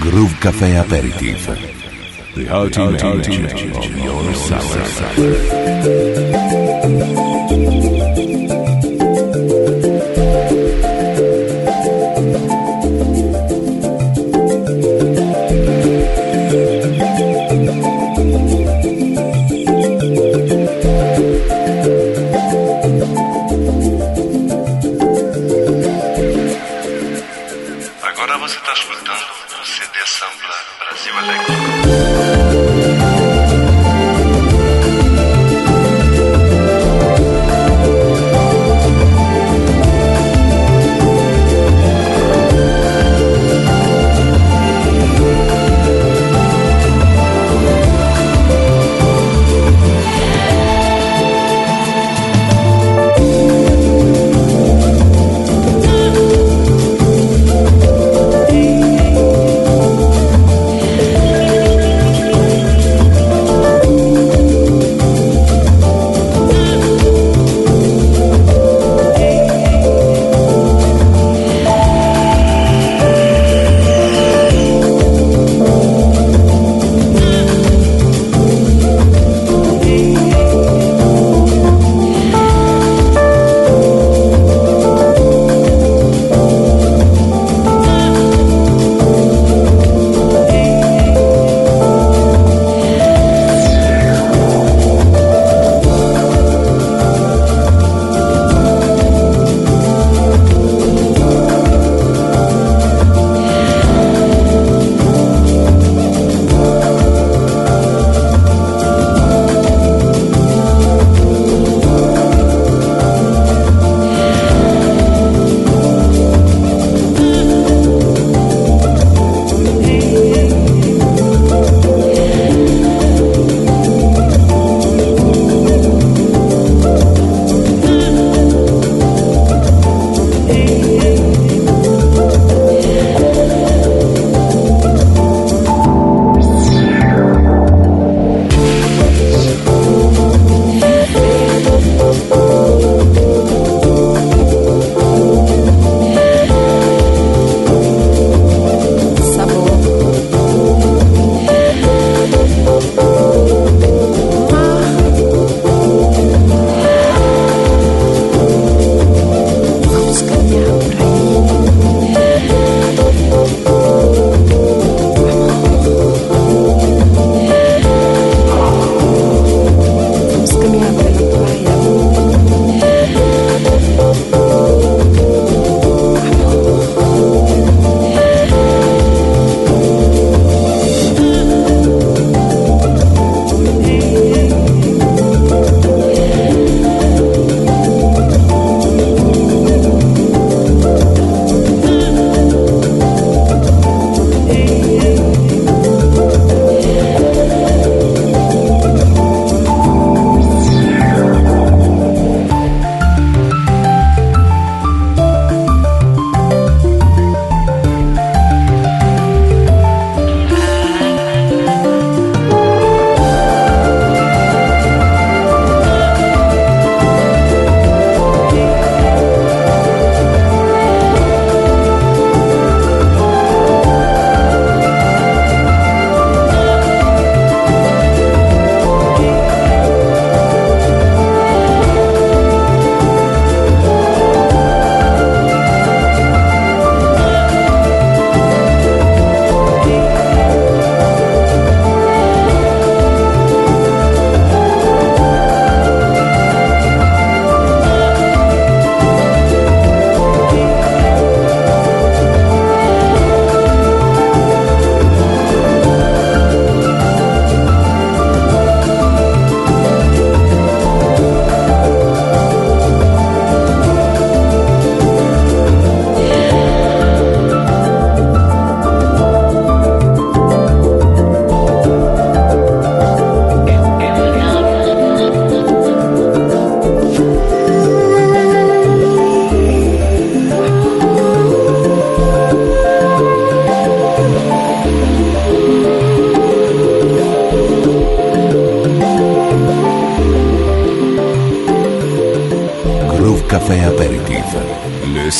Groove Café Aperitif. The ultimate, of your summer.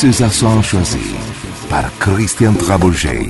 César seront choisis par Christian Trabouget.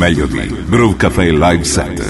meglio di Groove Cafe Live Set.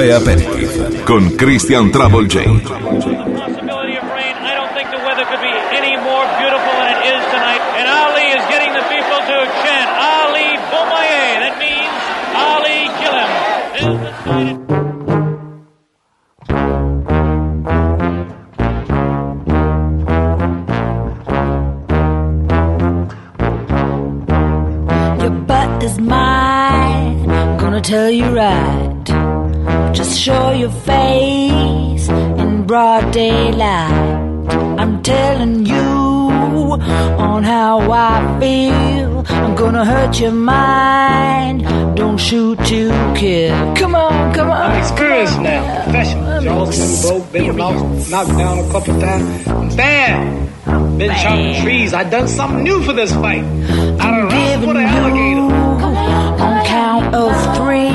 Groove Café Aperitif con Christian Trouble J. knocked down a couple times. I'm bad. Been chopping trees. I done something new for this fight. I done giving for the alligator. on count of three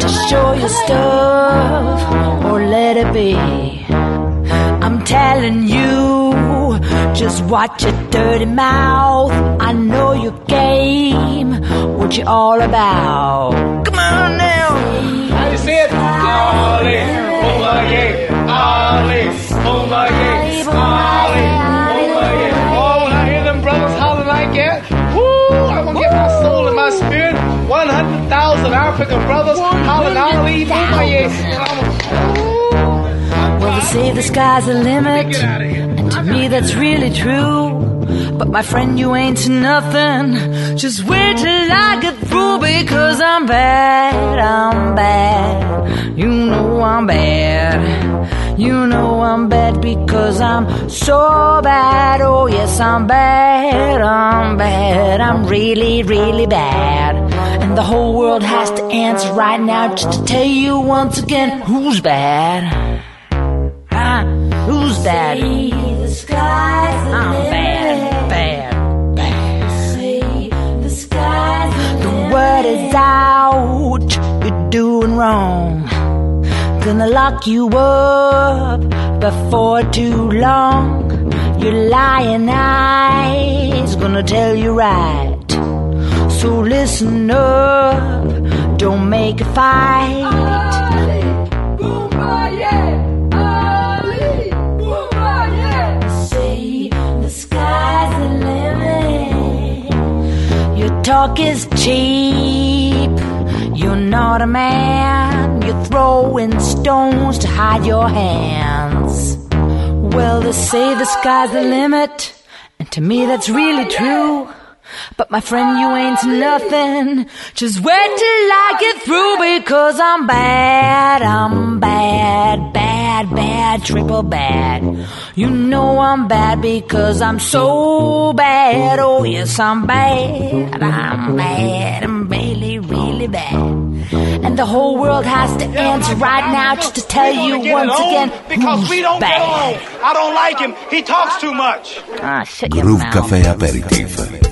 to show your stuff or let it be. I'm telling you, just watch your dirty mouth. I know your game, what you all about. Come on now. How you say it? Ali, oh my Ali, oh my yeah, Ali, my yeah. When I hear them brothers hollering like that, woo, I'm gonna get my soul and my spirit. 100,000 African brothers hollering Ali. And I'm Well, they say the sky's the limit. Get out of here. And to me, that's really true. But my friend, you ain't nothing. Just wait till I get through because I'm bad. I'm bad. You know I'm bad. You know I'm bad because I'm so bad. Oh, yes, I'm bad. I'm bad. I'm really, really bad. And the whole world has to answer right now just to tell you once again who's bad. Huh? Who's bad? I'm bad, Word is out, you're doing wrong. Gonna lock you up before too long. Your lying eyes gonna tell you right. So listen up, don't make a fight. Say talk is cheap. You're not a man. You're throwing stones to hide your hands. Well, they say the sky's the limit. And to me, that's really true. But my friend, you ain't nothing. Just wait till I get through because I'm bad. I'm bad, bad, bad, triple bad. You know I'm bad because I'm so bad. Oh, yes, I'm bad. I'm bad. I'm really, really bad. And the whole world has to answer right now just to tell you once again because we don't bad. get along. I don't like him. He talks too much. Ah, shut your Groove mouth. Café Aperitif.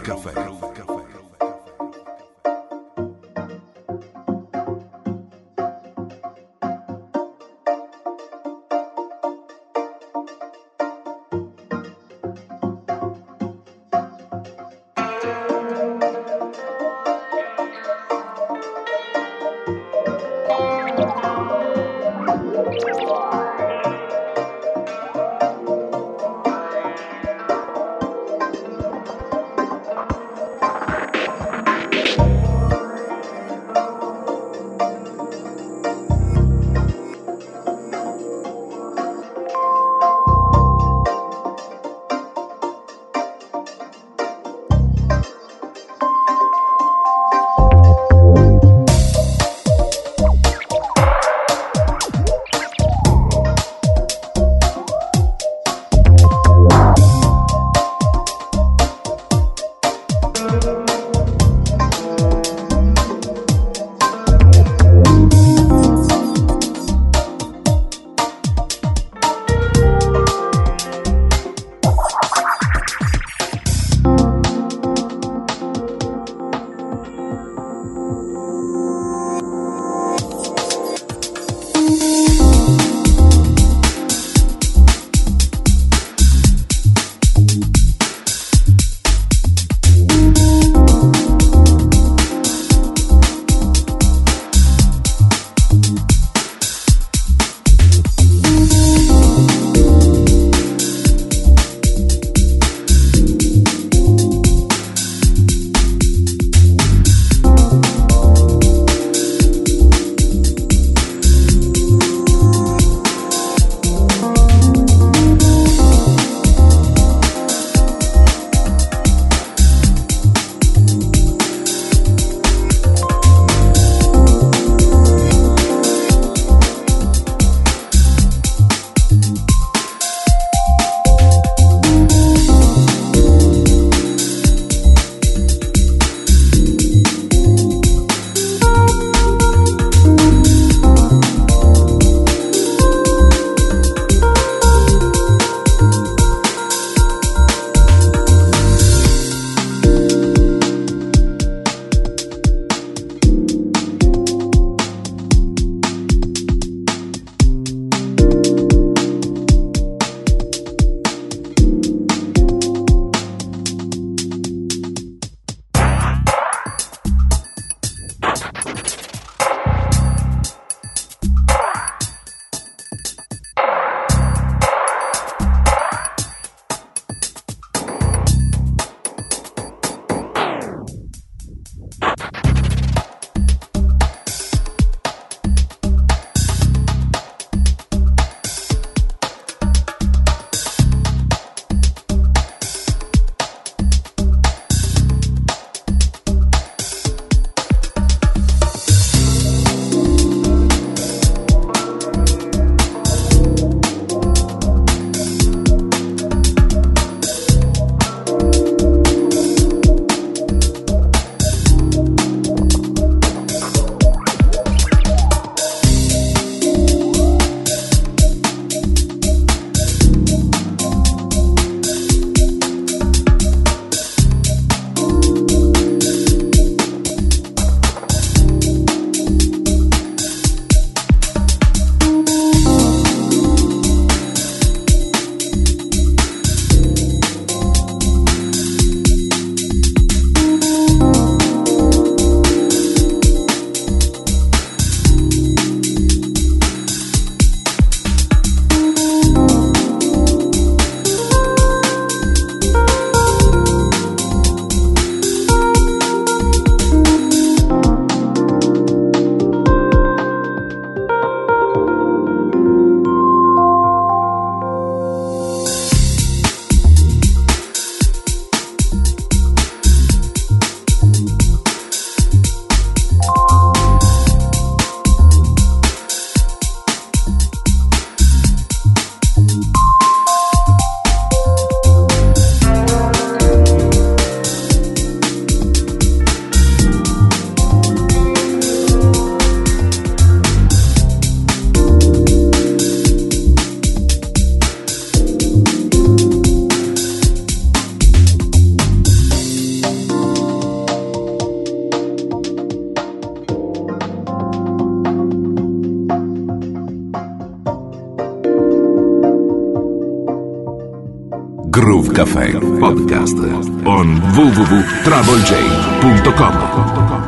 Groove Café Podcast on www.troublej.com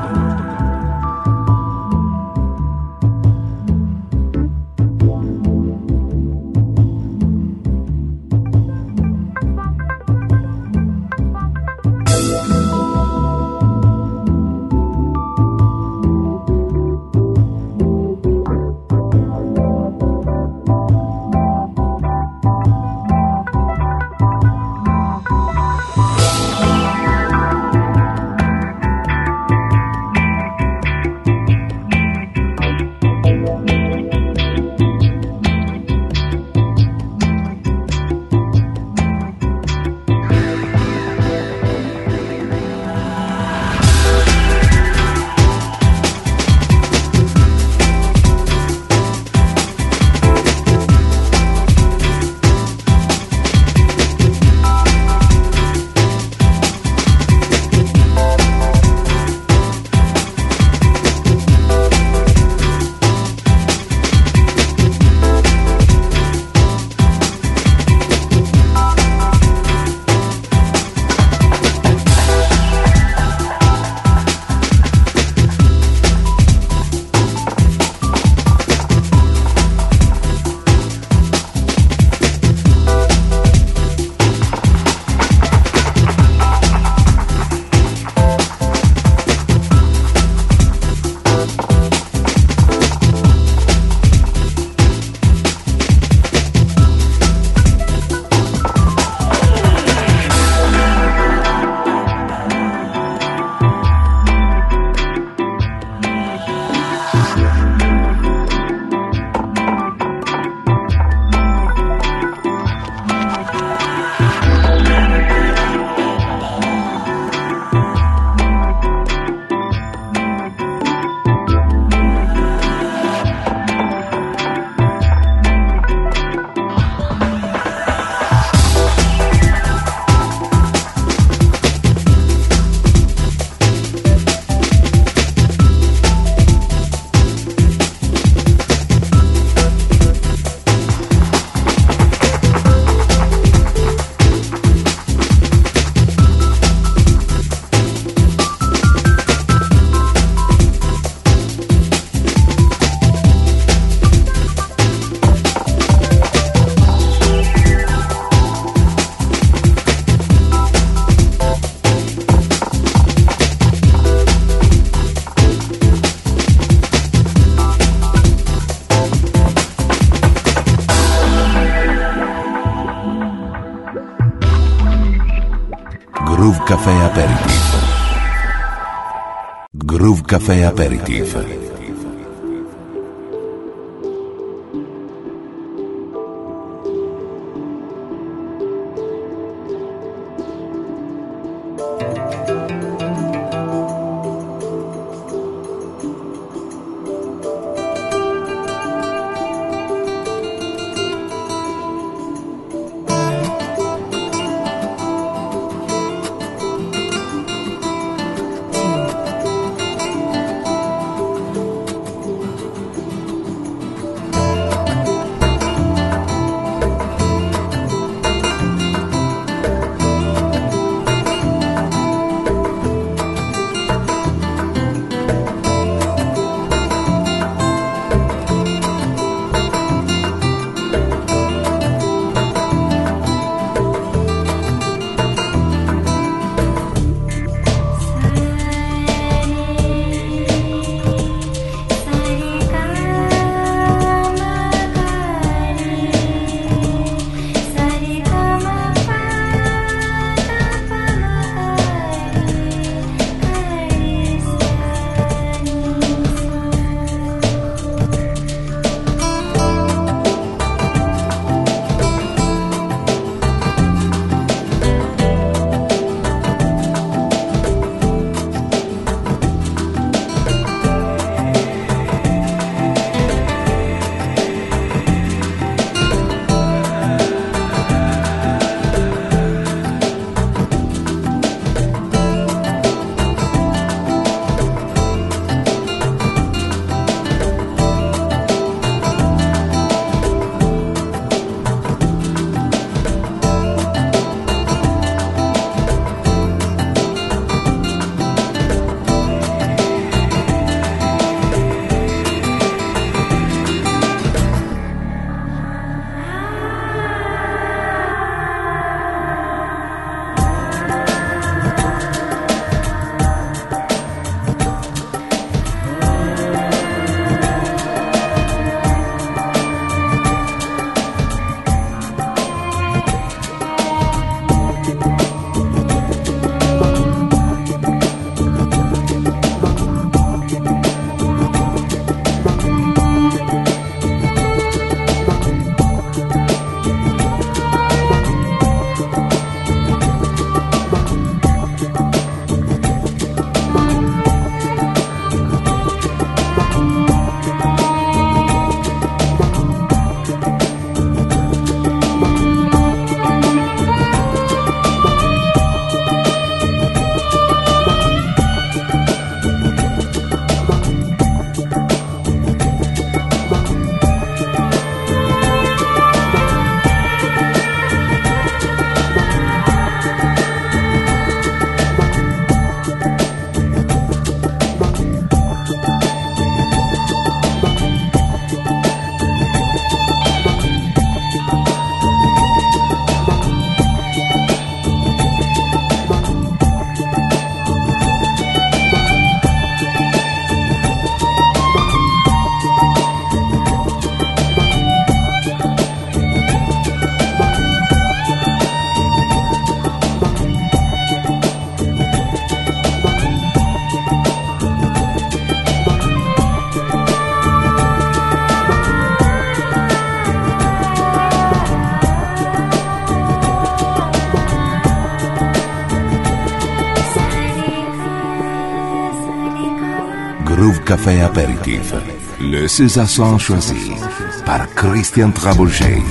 Groove Café Aperitif. Groove Café Aperitif. Le César choisi par Christian Trabouget.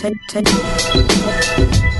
take, take.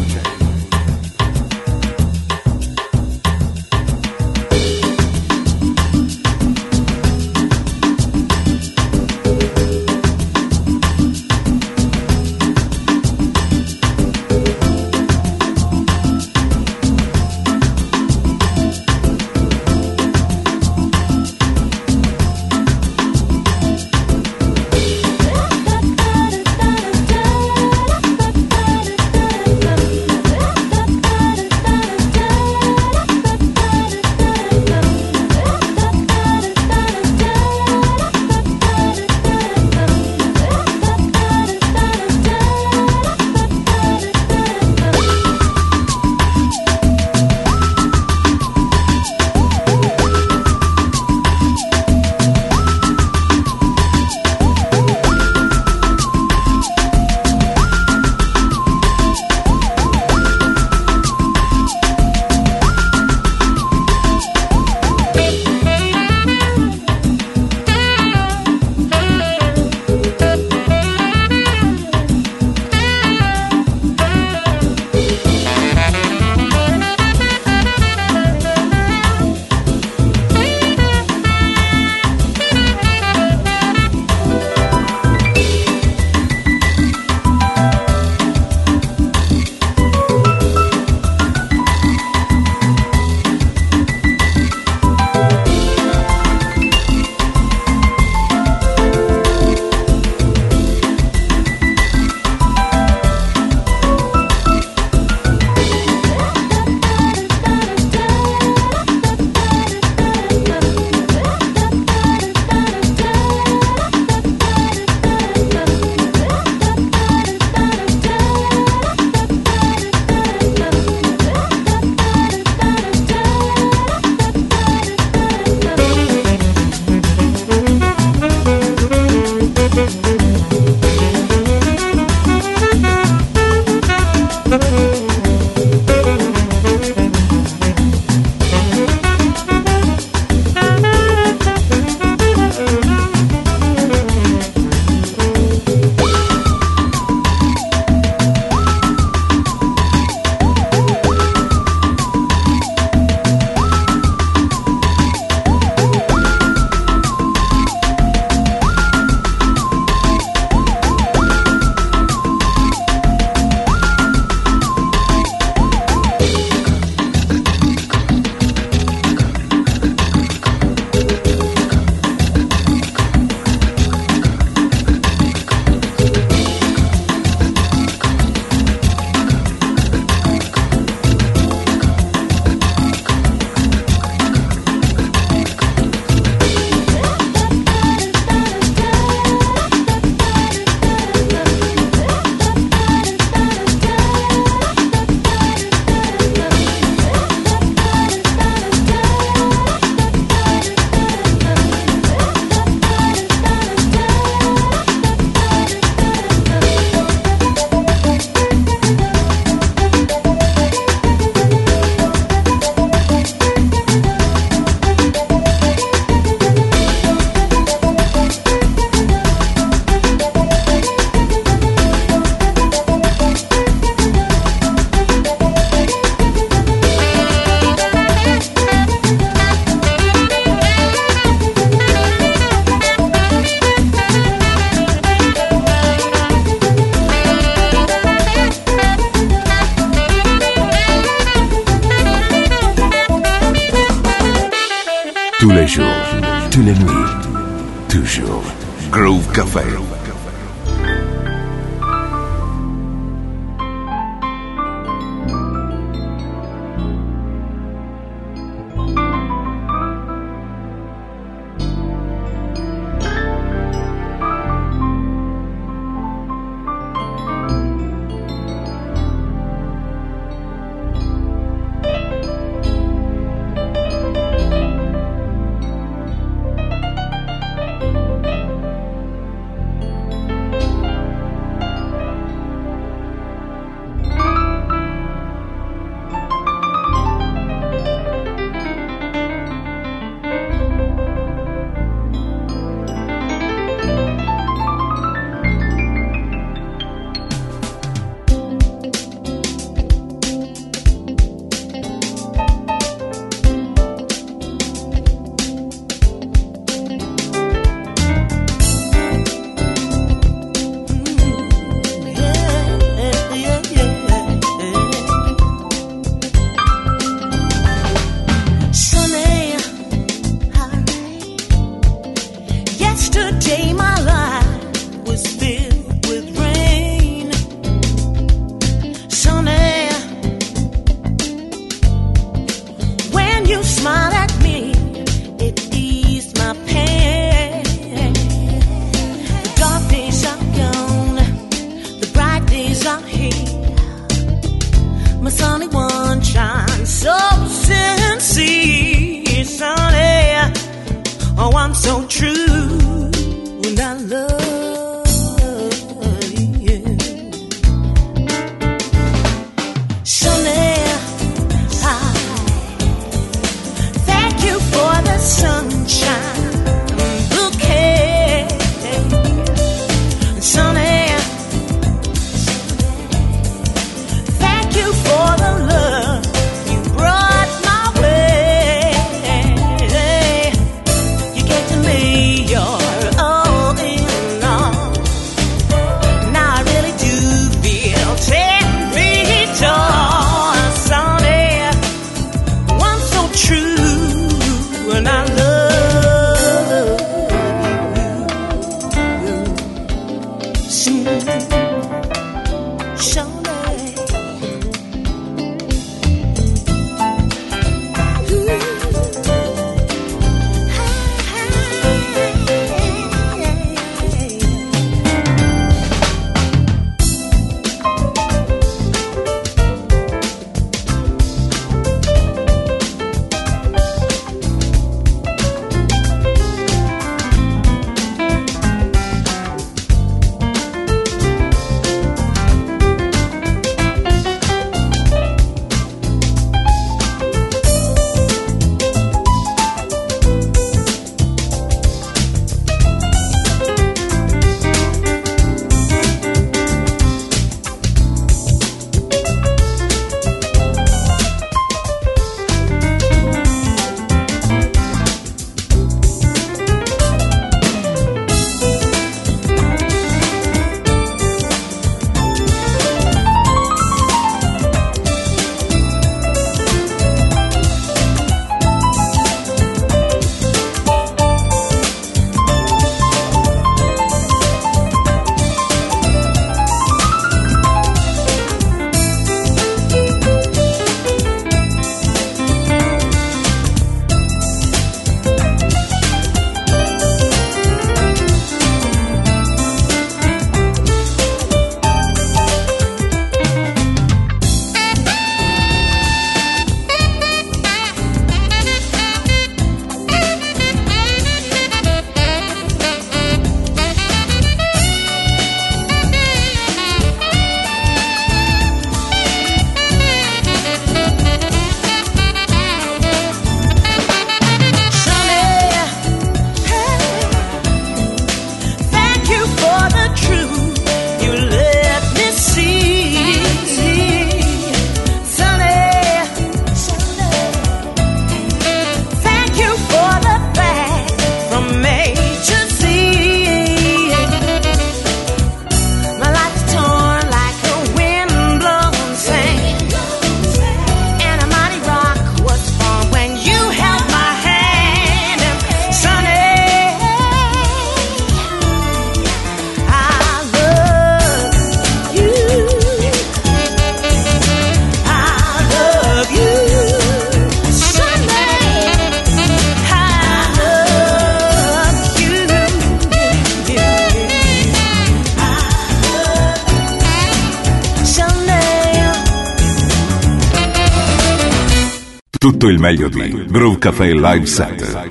Cafe Live Set.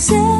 Sẽ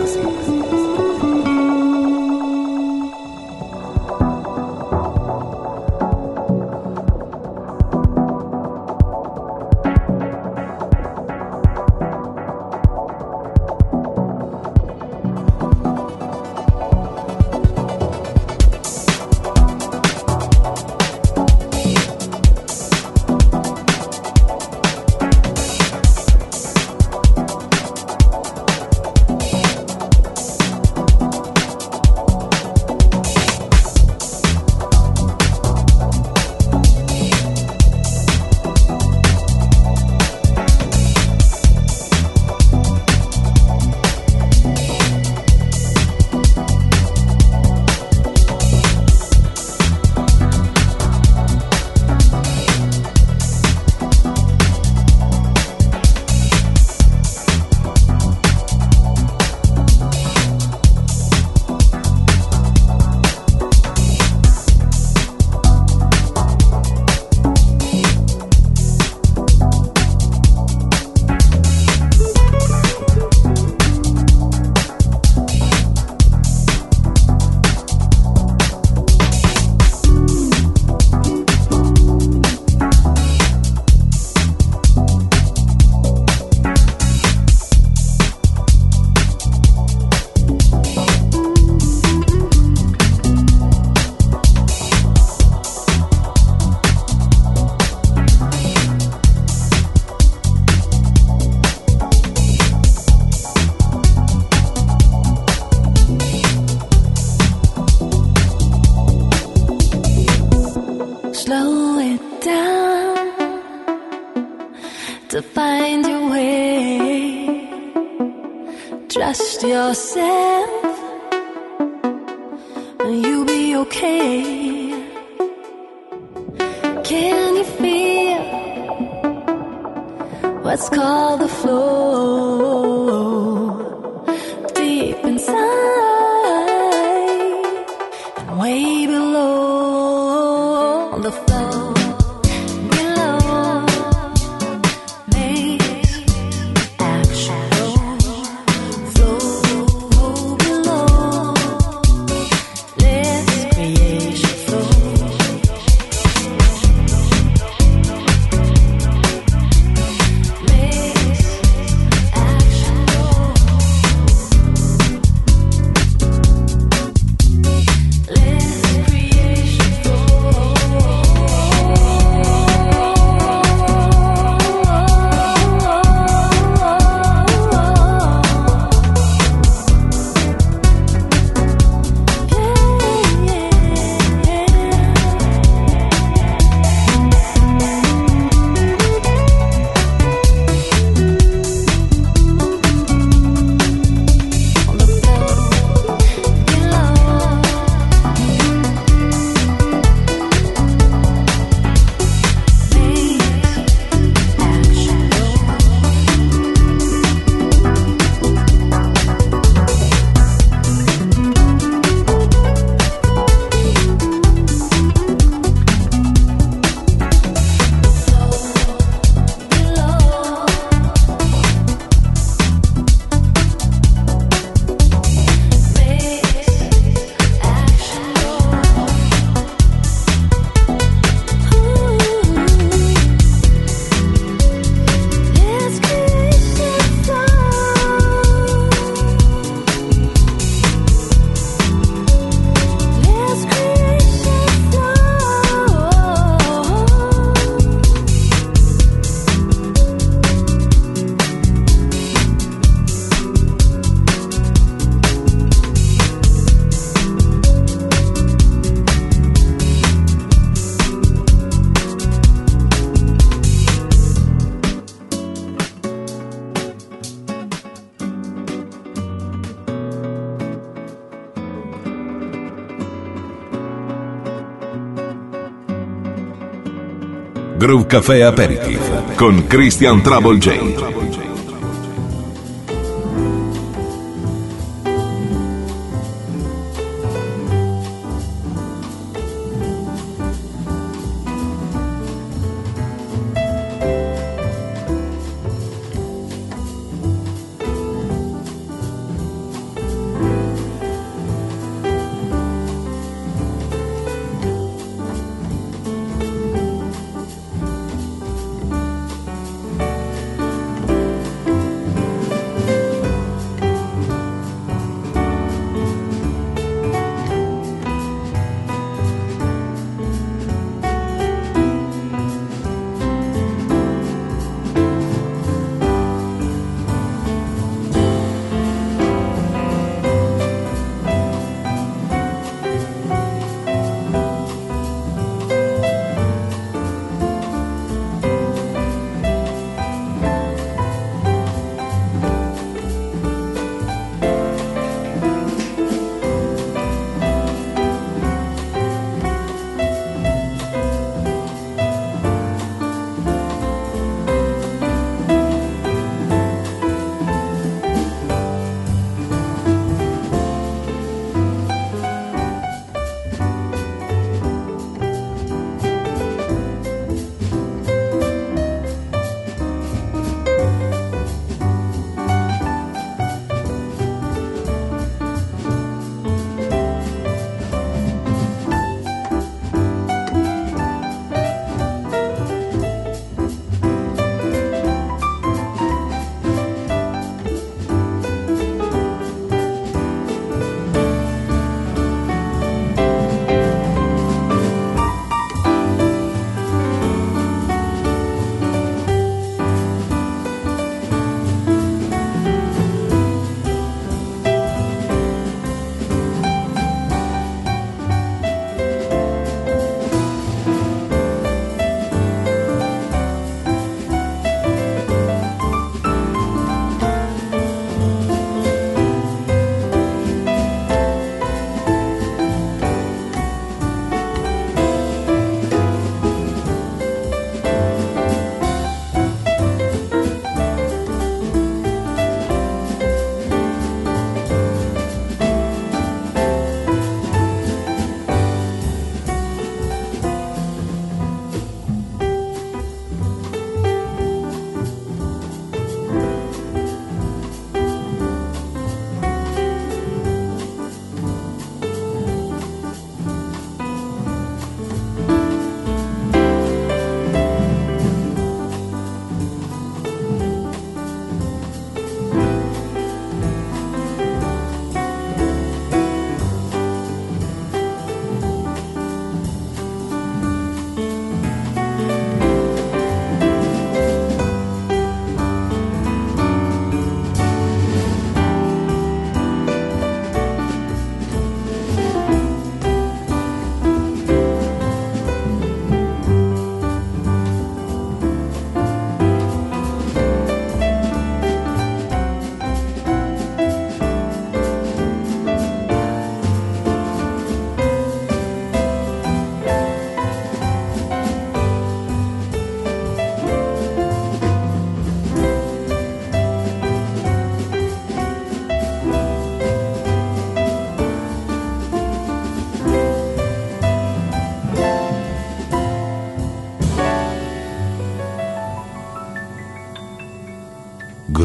Groove Café Aperitif con Christian Trouble J.